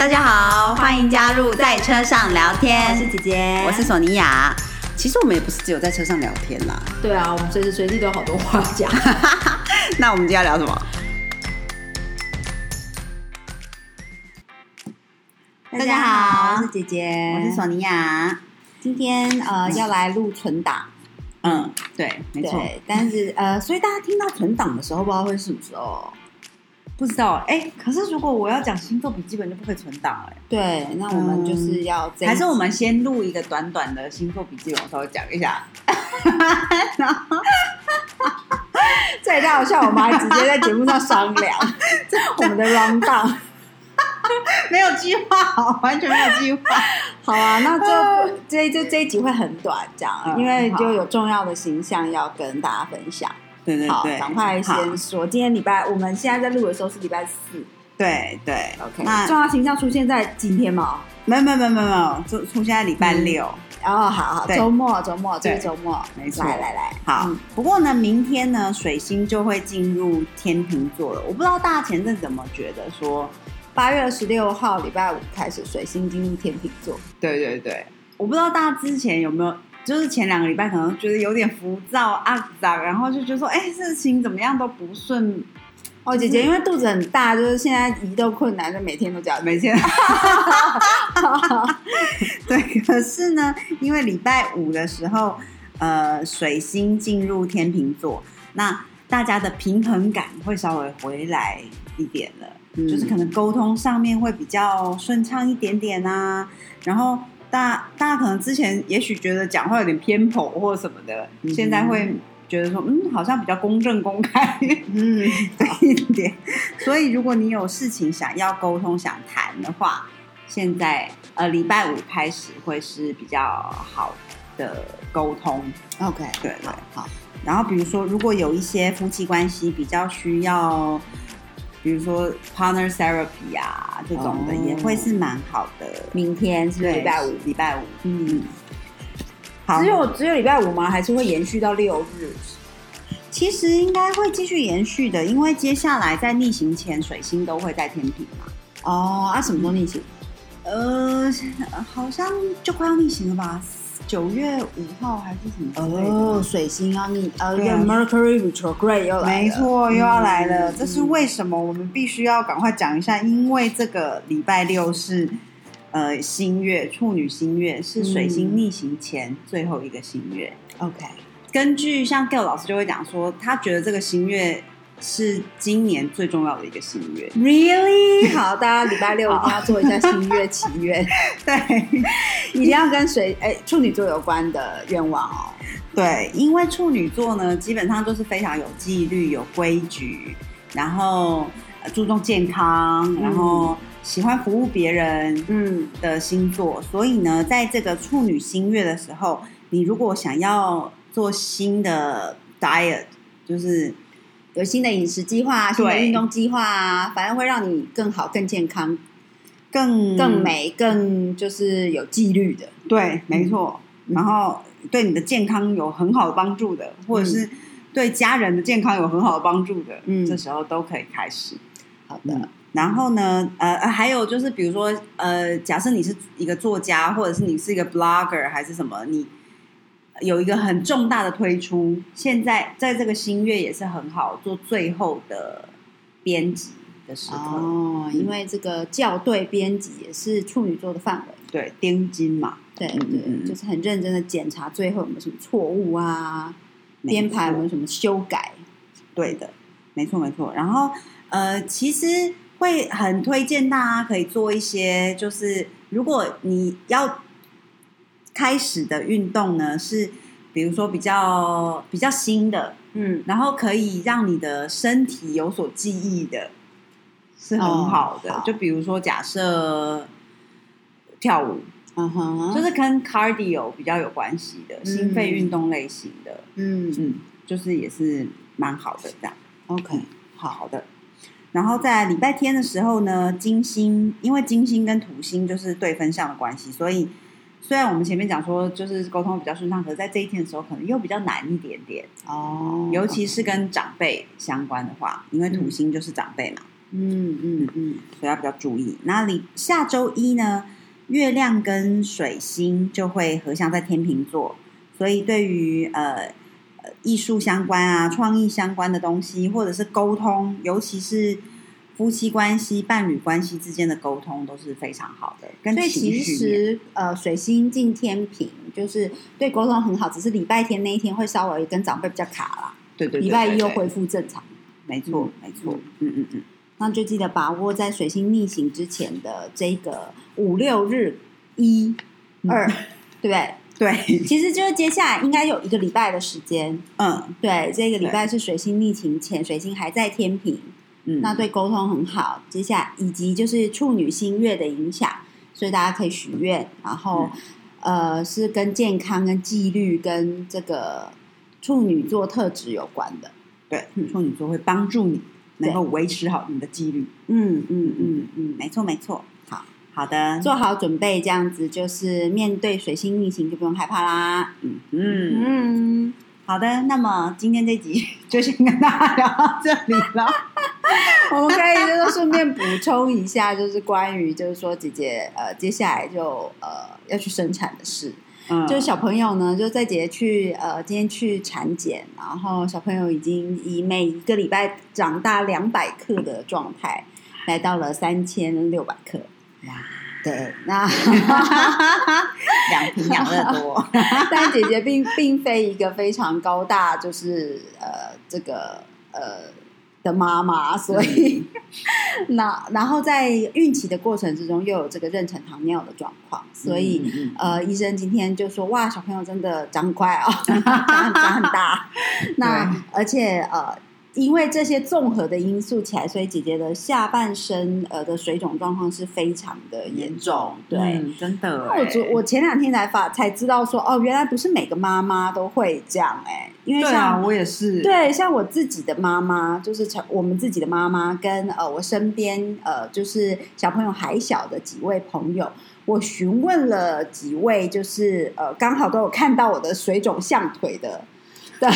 大家好，欢迎加入在车上聊天。我是姐姐，我是索尼娅。其实我们也不是只有在车上聊天啦。对啊，我们随时随地都有好多话讲。那我们今天要聊什么？大家好，我是姐姐，我是索尼娅。今天呃要来录存档。嗯，对，没错。但是呃，所以大家听到存档的时候，不知道会是什么时候。不知道哎，可是如果我要讲星座笔记本，就不可以存档哎。对，那我们就是要，还是我们先录一个短短的星座笔记本，我稍微讲一下。这也太好笑，我们还直接在节目上商量 我们的 round down，没有计划，完全没有计划。好啊，那这这这这一集会很短，讲，因为就有重要的形象要跟大家分享。对对对，赶快先说。今天礼拜，我们现在在录的时候是礼拜四。对对，OK。那重要形象出现在今天吗？没有没有没有没有，出出现在礼拜六。哦，好好，周末周末这个周末，没错。来来来，好。不过呢，明天呢，水星就会进入天秤座了。我不知道大家前阵怎么觉得说，八月二十六号礼拜五开始，水星进入天秤座。对对对，我不知道大家之前有没有。就是前两个礼拜可能觉得有点浮躁啊杂，然后就觉得说，哎，事情怎么样都不顺。哦，姐姐因为肚子很大，就是现在移动困难，就每天都样，每天。对，可是呢，因为礼拜五的时候，呃，水星进入天秤座，那大家的平衡感会稍微回来一点了，就是可能沟通上面会比较顺畅一点点啊，然后。大大家可能之前也许觉得讲话有点偏颇或者什么的，现在会觉得说，嗯，好像比较公正公开，嗯，对一点。所以如果你有事情想要沟通、想谈的话，现在呃礼拜五开始会是比较好的沟通。OK，对对，好。然后比如说，如果有一些夫妻关系比较需要。比如说 partner therapy 啊，这种的也会是蛮好的。明天是礼拜五，礼拜五，嗯，好。只有只有礼拜五吗？还是会延续到六日？其实应该会继续延续的，因为接下来在逆行前，水星都会在天平嘛。哦，啊，什么时候逆行？呃，好像就快要逆行了吧。九月五号还是什么？哦，水星啊，你呃，Mercury retrograde 又来了，没错，又要来了。这是为什么？我们必须要赶快讲一下，因为这个礼拜六是呃新月，处女新月是水星逆行前最后一个新月。OK，根据像 Gail 老师就会讲说，他觉得这个新月。是今年最重要的一个心愿，Really？好，大家礼拜六一定要做一下心愿祈愿，对，一定要跟谁？哎，处女座有关的愿望哦。对，因为处女座呢，基本上都是非常有纪律、有规矩，然后注重健康，然后喜欢服务别人，嗯的星座。所以呢，在这个处女新月的时候，你如果想要做新的 diet，就是。有新的饮食计划、新的运动计划啊，反正会让你更好、更健康、更更美、更就是有纪律的。对，没错。然后对你的健康有很好的帮助的，或者是对家人的健康有很好的帮助的，嗯，这时候都可以开始。好的。然后呢，呃，还有就是，比如说，呃，假设你是一个作家，或者是你是一个 blogger，还是什么，你。有一个很重大的推出，现在在这个新月也是很好做最后的编辑的时刻。哦，因为这个校对编辑也是处女座的范围，对，盯金嘛，对对，就是很认真的检查最后有没有什么错误啊，编排有没有什么修改，对的，没错没错。然后呃，其实会很推荐大家可以做一些，就是如果你要。开始的运动呢是，比如说比较比较新的，嗯，然后可以让你的身体有所记忆的，是很好的。就比如说假设跳舞，嗯哼，就是跟 cardio 比较有关系的心肺运动类型的，嗯嗯，就是也是蛮好的这样。OK，好的。然后在礼拜天的时候呢，金星因为金星跟土星就是对分相的关系，所以。虽然我们前面讲说就是沟通比较顺畅，可是在这一天的时候可能又比较难一点点哦。尤其是跟长辈相关的话，因为土星就是长辈嘛。嗯嗯嗯，所以要比较注意。那里下周一呢，月亮跟水星就会合相在天秤座，所以对于呃呃艺术相关啊、创意相关的东西，或者是沟通，尤其是夫妻关系、伴侣关系之间的沟通，都是非常好的。跟所以其实呃，水星进天平就是对沟通很好，只是礼拜天那一天会稍微跟长辈比较卡啦，对对对礼拜一又恢复正常。没错没错，嗯嗯嗯，那就记得把握在水星逆行之前的这个五六日一二，对不对？对，其实就是接下来应该有一个礼拜的时间，嗯对，这个礼拜是水星逆行前，水星还在天平，嗯，那对沟通很好。接下来以及就是处女星月的影响，所以大家可以许愿，然后、呃是跟健康、跟纪律、跟这个处女座特质有关的。对处女座会帮助你能够维持好你的纪律。嗯嗯嗯嗯，没错没错，好好的，做好准备，这样子就是面对水星逆行就不用害怕啦。嗯嗯。嗯，好的，那么今天这集就先跟大家聊到这里了。我们可以就是顺便补充一下，就是关于就是说姐姐呃接下来就呃要去生产的事。嗯就是小朋友呢，就在姐姐去呃今天去产检，然后小朋友已经以每一个礼拜长大两百克的状态，来到了三千六百克。哇，对，那 两瓶养乐多，但姐姐并并非一个非常高大，就是呃这个呃的妈妈，所以 那然后在孕期的过程之中又有这个妊娠糖尿的状况，所以。嗯嗯呃，医生今天就说，哇，小朋友真的长很快哦，长很长很大。那而且呃，因为这些综合的因素起来，所以姐姐的下半身呃的水肿状况是非常的严重。对，嗯真的我昨我前两天才发才知道说，哦，原来不是每个妈妈都会这样哎、因为对像、啊，我也是。对，像我自己的妈妈，就是从我们自己的妈妈跟呃我身边呃就是小朋友还小的几位朋友，我询问了几位，就是呃刚好都有看到我的水肿象腿的。的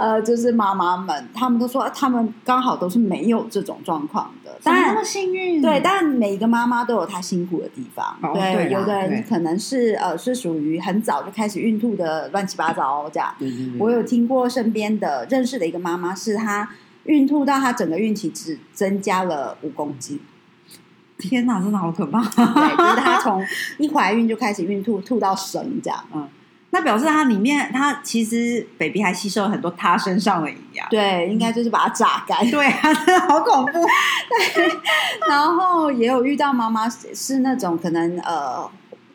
呃，就是妈妈们，他们都说他们刚好都是没有这种状况的。当然那么，幸运？对，当然每一个妈妈都有她辛苦的地方。哦对，有的人可能是呃是属于很早就开始孕吐的乱七八糟这样。对对对我有听过身边的认识的一个妈妈，是她孕吐到她整个孕期只增加了五公斤，天哪，真的好可怕。对，就是她 从一怀孕就开始孕吐，吐到生这样。那表示它里面，它其实 baby 还吸收了很多它身上的营养。对，应该就是把它榨干。对啊，真的好恐怖。对然后也有遇到妈妈是是那种可能呃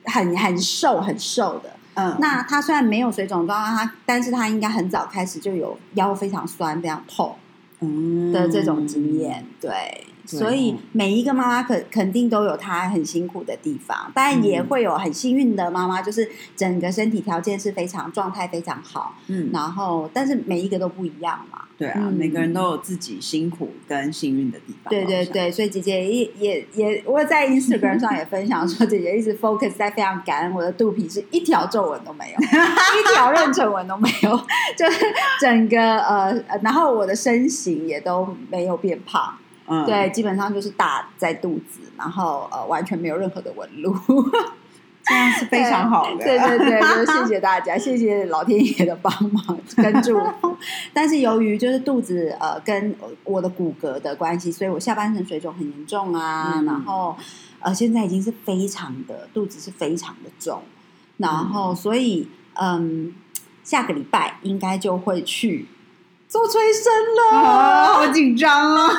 很很瘦很瘦的，嗯，那她虽然没有水肿状况，她但是她应该很早开始就有腰非常酸、非常痛。嗯的这种经。验，对，对所以哦每一个妈妈肯肯定都有她很辛苦的地方，当然也嗯会有很幸运的妈妈，就是整个身体条件是非常状态非常好，嗯，然后但是每一个都不一样嘛，对啊，嗯每个人都有自己辛苦跟幸运的地方。对对对，所以姐姐也也也，我在 Instagram 上也分享说，姐姐一直 focus 在非常感恩我的肚皮是一条皱纹都没有，一条妊娠纹都没有，就是整个呃，呃然后我的身形也都没有变胖。嗯，对，基本上就是大在肚子，然后呃完全没有任何的纹路，这样是非常好的。对对对，就是谢谢大家，谢谢老天爷的帮忙跟祝福。但是由于就是肚子呃跟我的骨骼的关系，所以我下半身水肿很严重啊，嗯然后呃现在已经是非常的肚子是非常的重，然后所以嗯下个礼拜应该就会去做催生了。啊，好紧张啊。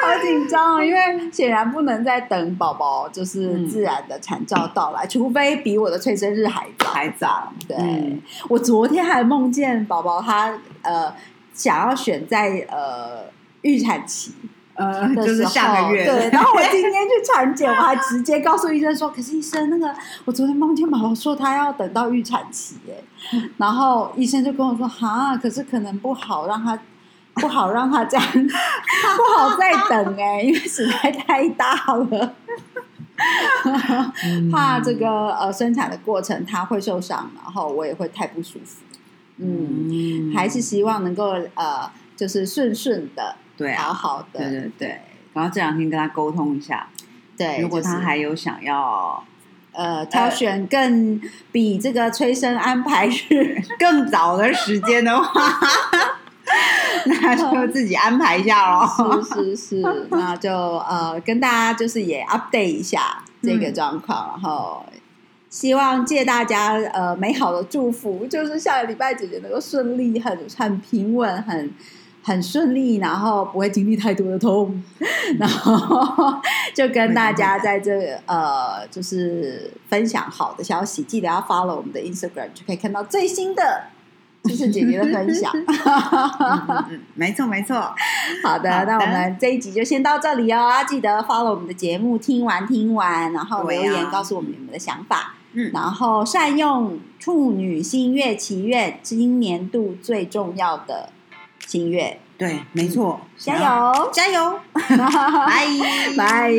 好紧张哦，因为显然不能再等宝宝就是嗯自然的产兆到来，除非比我的催生日还早。还早，对、嗯我昨天还梦见宝宝他呃想要选在呃预产期呃，就是下个月。对，然后我今天去产检，我还直接告诉医生说，可是医生那个我昨天梦见宝宝说他要等到预产期耶，然后医生就跟我说哈，可是可能不好让他。不好让他这样，不好再等哎、因为实在太大了，嗯怕这个呃生产的过程他会受伤，然后我也会太不舒服。嗯，嗯还是希望能够呃，就是顺顺的对啊好好的，对对对，然后这两天跟他沟通一下，对，如果他还有想要呃挑选更比这个催生安排日 更早的时间的话，那就自己安排一下喽。是是是，那就呃跟大家就是也 update 一下这个状况，然后希望借大家呃美好的祝福，就是下个礼拜姐姐能够顺利、很很平稳、很很顺利，然后不会经历太多的痛，然后就跟大家在这个呃就是分享好的消息，记得要 follow 我们的 Instagram，就可以看到最新的。就是姐姐的分享，嗯没错没错，好的，好的那我们这一集就先到这里哦。要记得 follow 我们的节目，听完听完，然后留言告诉我们你们的想法。嗯，然后善用处女星月祈愿，今年度最重要的星月，对，没错，加油！加油，拜 拜。